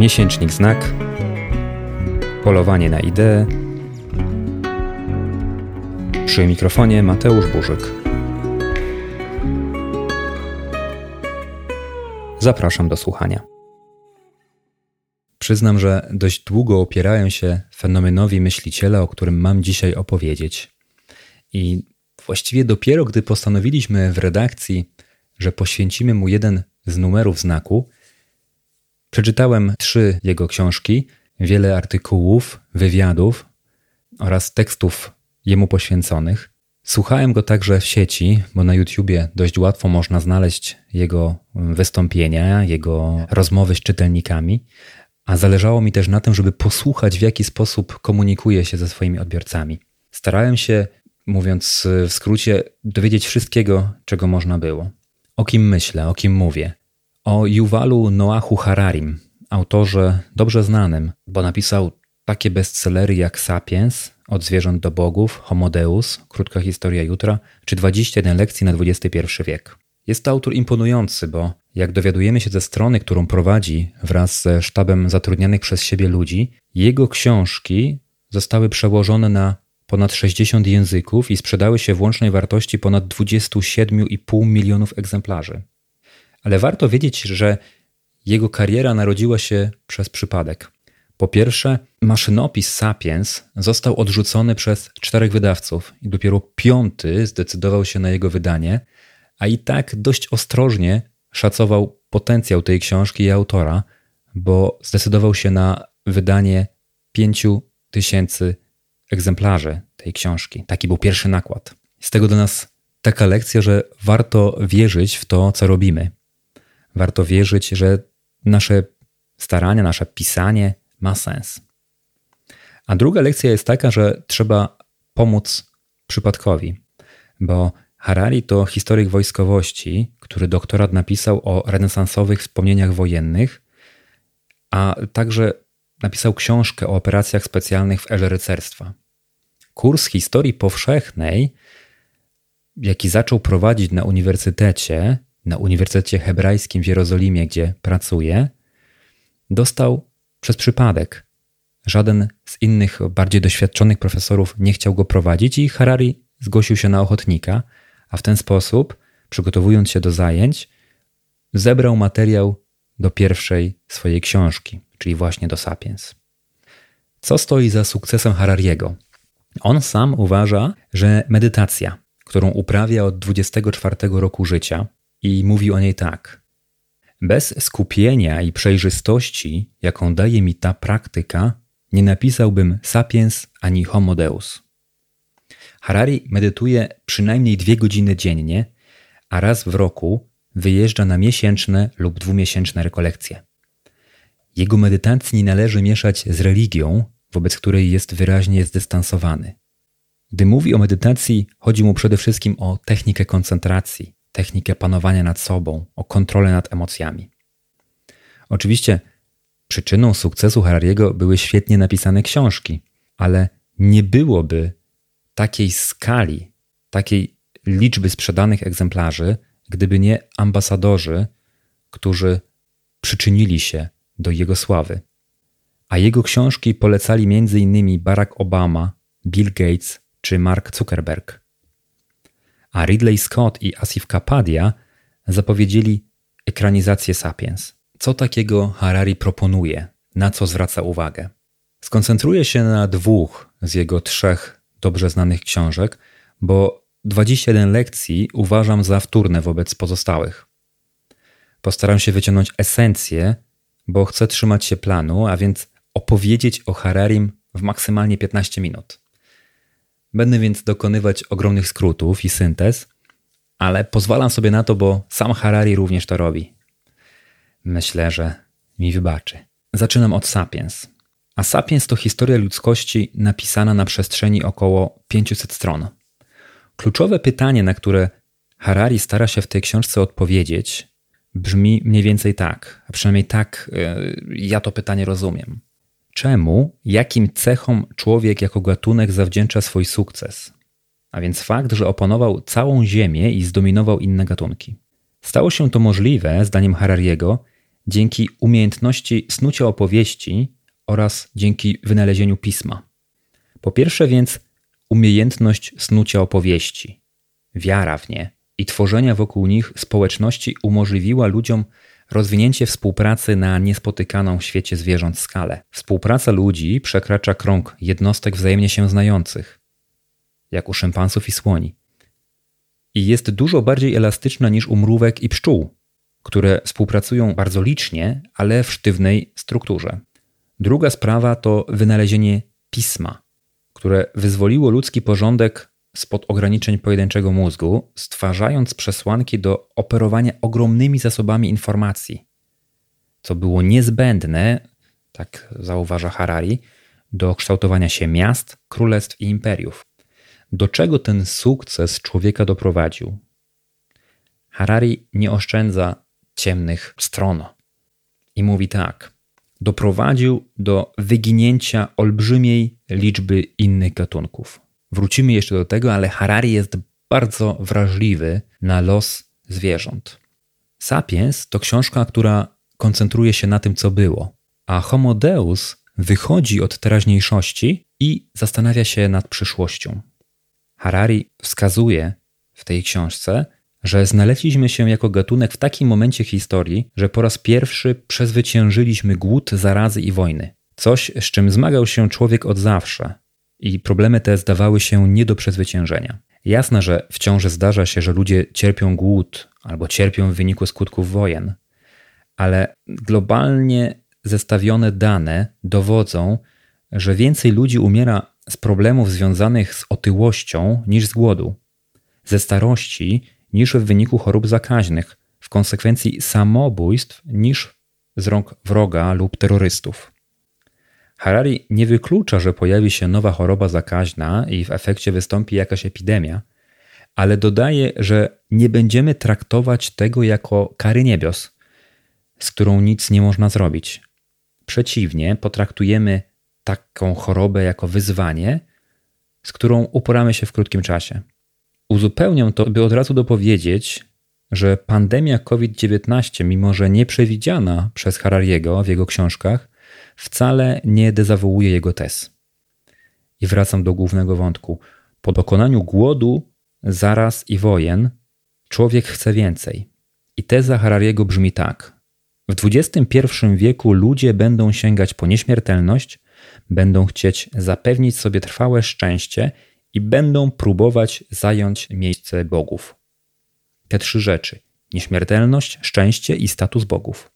Miesięcznik Znak, Polowanie na ideę. Przy mikrofonie Mateusz Burzyk. Zapraszam do słuchania. Przyznam, że dość długo opierałem się fenomenowi myśliciela, o którym mam dzisiaj opowiedzieć. I właściwie dopiero gdy postanowiliśmy w redakcji, że poświęcimy mu jeden z numerów znaku, przeczytałem trzy jego książki, wiele artykułów, wywiadów oraz tekstów jemu poświęconych. Słuchałem go także w sieci, bo na YouTubie dość łatwo można znaleźć jego wystąpienia, jego rozmowy z czytelnikami, a zależało mi też na tym, żeby posłuchać, w jaki sposób komunikuje się ze swoimi odbiorcami. Starałem się, mówiąc w skrócie, dowiedzieć wszystkiego, czego można było. O kim myślę, o kim mówię. O Yuvalu Noahu Hararim, autorze dobrze znanym, bo napisał takie bestsellery jak Sapiens, Od zwierząt do bogów, Homo Deus, Krótka historia jutra, czy 21 lekcji na XXI wiek. Jest to autor imponujący, bo jak dowiadujemy się ze strony, którą prowadzi wraz ze sztabem zatrudnianych przez siebie ludzi, jego książki zostały przełożone na ponad 60 języków i sprzedały się w łącznej wartości ponad 27,5 milionów egzemplarzy. Ale warto wiedzieć, że jego kariera narodziła się przez przypadek. Po pierwsze, maszynopis Sapiens został odrzucony przez czterech wydawców i dopiero piąty zdecydował się na jego wydanie, a i tak dość ostrożnie szacował potencjał tej książki i autora, bo zdecydował się na wydanie pięciu tysięcy egzemplarzy tej książki. Taki był pierwszy nakład. Z tego do nas taka lekcja, że warto wierzyć w to, co robimy. Warto wierzyć, że nasze starania, nasze pisanie ma sens. A druga lekcja jest taka, że trzeba pomóc przypadkowi, bo Harari to historyk wojskowości, który doktorat napisał o renesansowych wspomnieniach wojennych, a także napisał książkę o operacjach specjalnych w erze rycerstwa. Kurs historii powszechnej, jaki zaczął prowadzić na uniwersytecie, na Uniwersytecie Hebrajskim w Jerozolimie, gdzie pracuje, dostał przez przypadek. Żaden z innych, bardziej doświadczonych profesorów nie chciał go prowadzić i Harari zgłosił się na ochotnika, a w ten sposób, przygotowując się do zajęć, zebrał materiał do pierwszej swojej książki, czyli właśnie do Sapiens. Co stoi za sukcesem Harariego? On sam uważa, że medytacja, którą uprawia od 24 roku życia, i mówi o niej tak. Bez skupienia i przejrzystości, jaką daje mi ta praktyka, nie napisałbym Sapiens ani Homo Deus. Harari medytuje przynajmniej dwie godziny dziennie, a raz w roku wyjeżdża na miesięczne lub dwumiesięczne rekolekcje. Jego medytacji nie należy mieszać z religią, wobec której jest wyraźnie zdystansowany. Gdy mówi o medytacji, chodzi mu przede wszystkim o technikę koncentracji, technikę panowania nad sobą, o kontrolę nad emocjami. Oczywiście przyczyną sukcesu Harariego były świetnie napisane książki, ale nie byłoby takiej skali, takiej liczby sprzedanych egzemplarzy, gdyby nie ambasadorzy, którzy przyczynili się do jego sławy. A jego książki polecali m.in. Barack Obama, Bill Gates czy Mark Zuckerberg a Ridley Scott i Asif Kapadia zapowiedzieli ekranizację Sapiens. Co takiego Harari proponuje? Na co zwraca uwagę? Skoncentruję się na dwóch z jego trzech dobrze znanych książek, bo 21 lekcji uważam za wtórne wobec pozostałych. Postaram się wyciągnąć esencję, bo chcę trzymać się planu, a więc opowiedzieć o Hararim w maksymalnie 15 minut. Będę więc dokonywać ogromnych skrótów i syntez, ale pozwalam sobie na to, bo sam Harari również to robi. Myślę, że mi wybaczy. Zaczynam od Sapiens. A Sapiens to historia ludzkości napisana na przestrzeni około 500 stron. Kluczowe pytanie, na które Harari stara się w tej książce odpowiedzieć, brzmi mniej więcej tak, a przynajmniej tak e, ja to pytanie rozumiem. Czemu, jakim cechom człowiek jako gatunek zawdzięcza swój sukces? A więc fakt, że opanował całą Ziemię i zdominował inne gatunki. Stało się to możliwe, zdaniem Harariego, dzięki umiejętności snucia opowieści oraz dzięki wynalezieniu pisma. Po pierwsze więc umiejętność snucia opowieści, wiara w nie i tworzenia wokół nich społeczności umożliwiła ludziom rozwinięcie współpracy na niespotykaną w świecie zwierząt skalę. Współpraca ludzi przekracza krąg jednostek wzajemnie się znających, jak u szympansów i słoni. I jest dużo bardziej elastyczna niż u mrówek i pszczół, które współpracują bardzo licznie, ale w sztywnej strukturze. Druga sprawa to wynalezienie pisma, które wyzwoliło ludzki porządek spod ograniczeń pojedynczego mózgu, stwarzając przesłanki do operowania ogromnymi zasobami informacji, co było niezbędne, tak zauważa Harari, do kształtowania się miast, królestw i imperiów. Do czego ten sukces człowieka doprowadził? Harari nie oszczędza ciemnych stron i mówi tak: doprowadził do wyginięcia olbrzymiej liczby innych gatunków. Wrócimy jeszcze do tego, ale Harari jest bardzo wrażliwy na los zwierząt. Sapiens to książka, która koncentruje się na tym, co było, a Homo Deus wychodzi od teraźniejszości i zastanawia się nad przyszłością. Harari wskazuje w tej książce, że znaleźliśmy się jako gatunek w takim momencie historii, że po raz pierwszy przezwyciężyliśmy głód, zarazy i wojny. Coś, z czym zmagał się człowiek od zawsze, i problemy te zdawały się nie do przezwyciężenia. Jasne, że wciąż zdarza się, że ludzie cierpią głód albo cierpią w wyniku skutków wojen, ale globalnie zestawione dane dowodzą, że więcej ludzi umiera z problemów związanych z otyłością niż z głodu, ze starości niż w wyniku chorób zakaźnych, w konsekwencji samobójstw niż z rąk wroga lub terrorystów. Harari nie wyklucza, że pojawi się nowa choroba zakaźna i w efekcie wystąpi jakaś epidemia, ale dodaje, że nie będziemy traktować tego jako kary niebios, z którą nic nie można zrobić. Przeciwnie, potraktujemy taką chorobę jako wyzwanie, z którą uporamy się w krótkim czasie. Uzupełniam to, by od razu dopowiedzieć, że pandemia COVID-19, mimo że nie przewidziana przez Harariego w jego książkach, wcale nie dezawuuje jego tez. I wracam do głównego wątku. Po dokonaniu głodu, zaraz i wojen, człowiek chce więcej. I teza Harariego brzmi tak. W XXI wieku ludzie będą sięgać po nieśmiertelność, będą chcieć zapewnić sobie trwałe szczęście i będą próbować zająć miejsce bogów. Te trzy rzeczy: nieśmiertelność, szczęście i status bogów.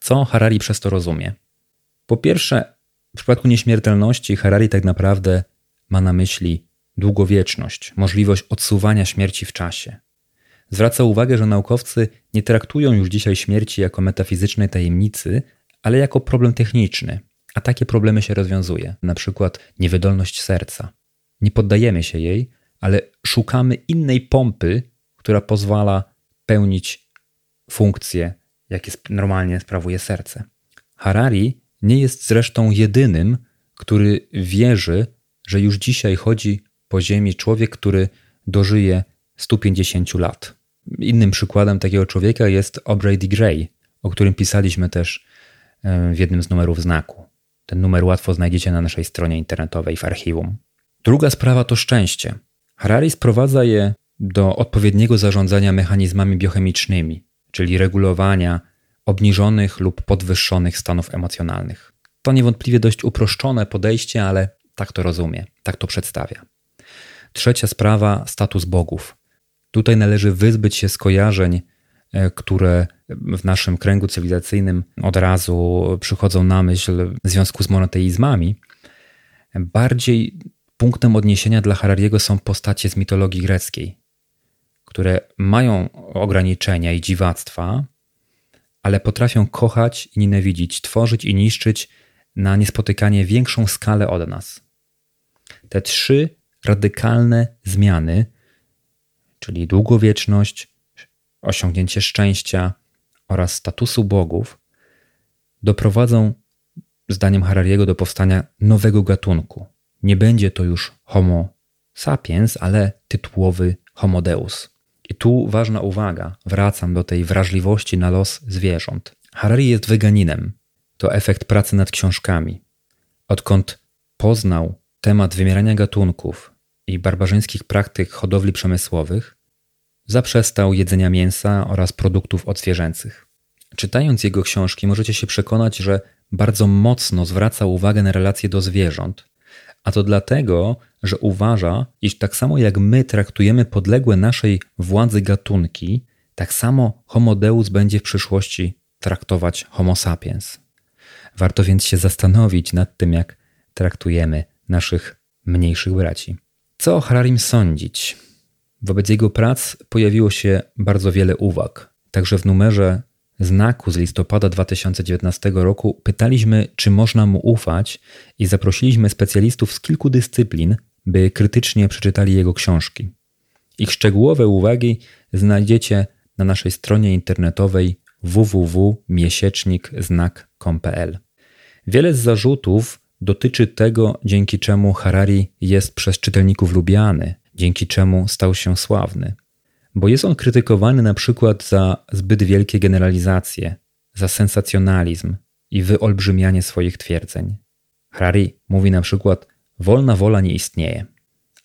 Co Harari przez to rozumie? Po pierwsze, w przypadku nieśmiertelności Harari tak naprawdę ma na myśli długowieczność, możliwość odsuwania śmierci w czasie. Zwraca uwagę, że naukowcy nie traktują już dzisiaj śmierci jako metafizycznej tajemnicy, ale jako problem techniczny, a takie problemy się rozwiązuje, na przykład niewydolność serca. Nie poddajemy się jej, ale szukamy innej pompy, która pozwala pełnić funkcje, jakie normalnie sprawuje serce. Harari nie jest zresztą jedynym, który wierzy, że już dzisiaj chodzi po Ziemi człowiek, który dożyje 150 lat. Innym przykładem takiego człowieka jest Aubrey de Grey, o którym pisaliśmy też e, w jednym z numerów znaku. Ten numer łatwo znajdziecie na naszej stronie internetowej w archiwum. Druga sprawa to szczęście. Harari sprowadza je do odpowiedniego zarządzania mechanizmami biochemicznymi, czyli regulowania obniżonych lub podwyższonych stanów emocjonalnych. To niewątpliwie dość uproszczone podejście, ale tak to rozumie, tak to przedstawia. Trzecia sprawa status bogów. Tutaj należy wyzbyć się skojarzeń, e, które w naszym kręgu cywilizacyjnym od razu przychodzą na myśl w związku z monoteizmami. Bardziej punktem odniesienia dla Harariego są postacie z mitologii greckiej, które mają ograniczenia i dziwactwa, ale potrafią kochać i nienawidzić, tworzyć i niszczyć na niespotykanie większą skalę od nas. Te trzy radykalne zmiany, czyli długowieczność, osiągnięcie szczęścia oraz statusu bogów, doprowadzą, zdaniem Harariego, do powstania nowego gatunku. Nie będzie to już Homo sapiens, ale tytułowy Homo Deus. I tu ważna uwaga, wracam do tej wrażliwości na los zwierząt. Harari jest weganinem. To efekt pracy nad książkami. Odkąd poznał temat wymierania gatunków i barbarzyńskich praktyk hodowli przemysłowych, zaprzestał jedzenia mięsa oraz produktów odzwierzęcych. Czytając jego książki, możecie się przekonać, że bardzo mocno zwraca uwagę na relacje do zwierząt, a to dlatego, że uważa, iż tak samo jak my traktujemy podległe naszej władzy gatunki, tak samo Homo Deus będzie w przyszłości traktować Homo sapiens. Warto więc się zastanowić nad tym, jak traktujemy naszych mniejszych braci. Co o Hararim sądzić? Wobec jego prac pojawiło się bardzo wiele uwag. Także w numerze znaku z listopada 2019 roku pytaliśmy, czy można mu ufać i zaprosiliśmy specjalistów z kilku dyscyplin, by krytycznie przeczytali jego książki. Ich szczegółowe uwagi znajdziecie na naszej stronie internetowej www.miesiecznikznak.com.pl. Wiele z zarzutów dotyczy tego, dzięki czemu Harari jest przez czytelników lubiany, dzięki czemu stał się sławny. Bo jest on krytykowany na przykład za zbyt wielkie generalizacje, za sensacjonalizm i wyolbrzymianie swoich twierdzeń. Harari mówi na przykład: Wolna wola nie istnieje.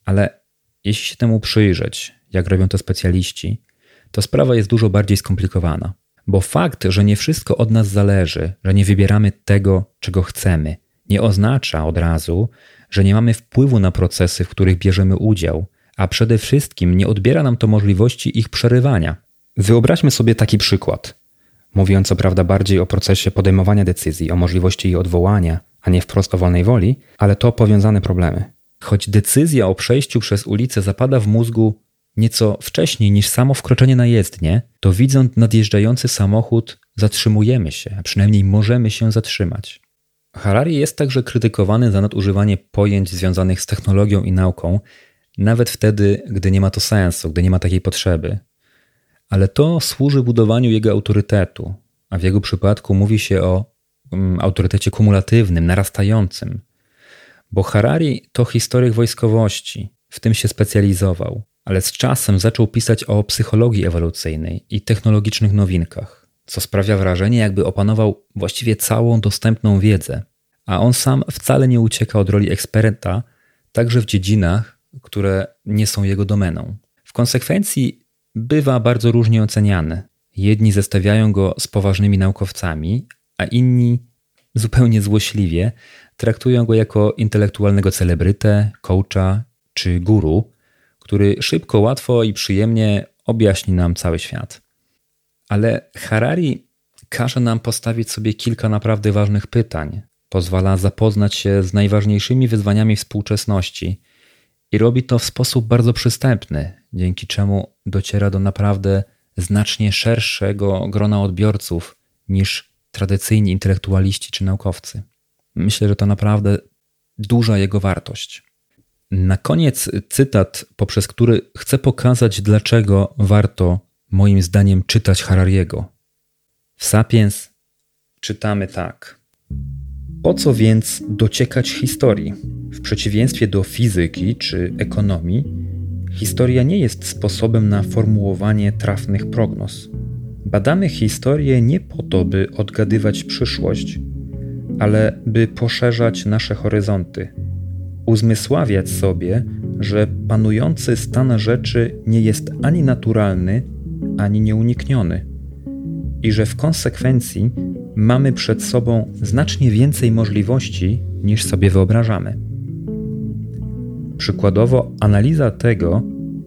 Ale jeśli się temu przyjrzeć, jak robią to specjaliści, to sprawa jest dużo bardziej skomplikowana. Bo fakt, że nie wszystko od nas zależy, że nie wybieramy tego, czego chcemy, nie oznacza od razu, że nie mamy wpływu na procesy, w których bierzemy udział, a przede wszystkim nie odbiera nam to możliwości ich przerywania. Wyobraźmy sobie taki przykład. Mówiąc co prawda bardziej o procesie podejmowania decyzji, o możliwości jej odwołania, a nie wprost o wolnej woli, ale to powiązane problemy. Choć decyzja o przejściu przez ulicę zapada w mózgu nieco wcześniej niż samo wkroczenie na jezdnię, to widząc nadjeżdżający samochód, zatrzymujemy się, a przynajmniej możemy się zatrzymać. Harari jest także krytykowany za nadużywanie pojęć związanych z technologią i nauką, nawet wtedy, gdy nie ma to sensu, gdy nie ma takiej potrzeby. Ale to służy budowaniu jego autorytetu, a w jego przypadku mówi się o um, autorytecie kumulatywnym, narastającym. Bo Harari to historyk wojskowości, w tym się specjalizował, ale z czasem zaczął pisać o psychologii ewolucyjnej i technologicznych nowinkach, co sprawia wrażenie, jakby opanował właściwie całą dostępną wiedzę, a on sam wcale nie ucieka od roli eksperta, także w dziedzinach, które nie są jego domeną. W konsekwencji bywa bardzo różnie oceniany. Jedni zestawiają go z poważnymi naukowcami, a inni zupełnie złośliwie traktują go jako intelektualnego celebrytę, coacha czy guru, który szybko, łatwo i przyjemnie objaśni nam cały świat. Ale Harari każe nam postawić sobie kilka naprawdę ważnych pytań. Pozwala zapoznać się z najważniejszymi wyzwaniami współczesności i robi to w sposób bardzo przystępny, dzięki czemu dociera do naprawdę znacznie szerszego grona odbiorców niż tradycyjni intelektualiści czy naukowcy. Myślę, że to naprawdę duża jego wartość. Na koniec cytat, poprzez który chcę pokazać, dlaczego warto, moim zdaniem, czytać Harariego. W Sapiens czytamy tak. Po co więc dociekać historii? W przeciwieństwie do fizyki czy ekonomii, historia nie jest sposobem na formułowanie trafnych prognoz. Badamy historię nie po to, by odgadywać przyszłość, ale by poszerzać nasze horyzonty, uzmysławiać sobie, że panujący stan rzeczy nie jest ani naturalny, ani nieunikniony i że w konsekwencji mamy przed sobą znacznie więcej możliwości niż sobie wyobrażamy. Przykładowo, analiza tego,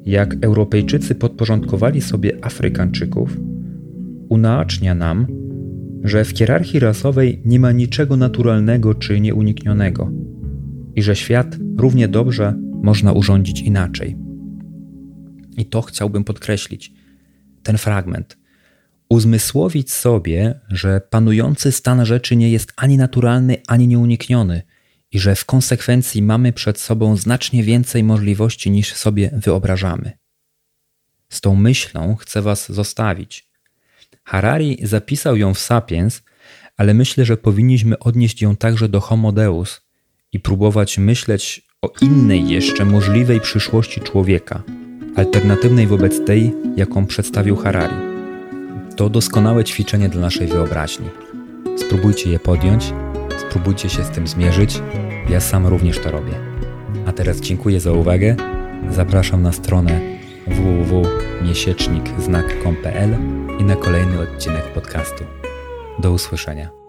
jak Europejczycy podporządkowali sobie Afrykańczyków, unaocznia nam, że w hierarchii rasowej nie ma niczego naturalnego czy nieuniknionego i że świat równie dobrze można urządzić inaczej. I to chciałbym podkreślić. Ten fragment. Uzmysłowić sobie, że panujący stan rzeczy nie jest ani naturalny, ani nieunikniony i że w konsekwencji mamy przed sobą znacznie więcej możliwości niż sobie wyobrażamy. Z tą myślą chcę Was zostawić. Harari zapisał ją w Sapiens, ale myślę, że powinniśmy odnieść ją także do Homo Deus i próbować myśleć o innej jeszcze możliwej przyszłości człowieka, alternatywnej wobec tej, jaką przedstawił Harari. To doskonałe ćwiczenie dla naszej wyobraźni. Spróbujcie je podjąć, spróbujcie się z tym zmierzyć. Ja sam również to robię. A teraz dziękuję za uwagę. Zapraszam na stronę www.miesiecznikznak.pl i na kolejny odcinek podcastu. Do usłyszenia.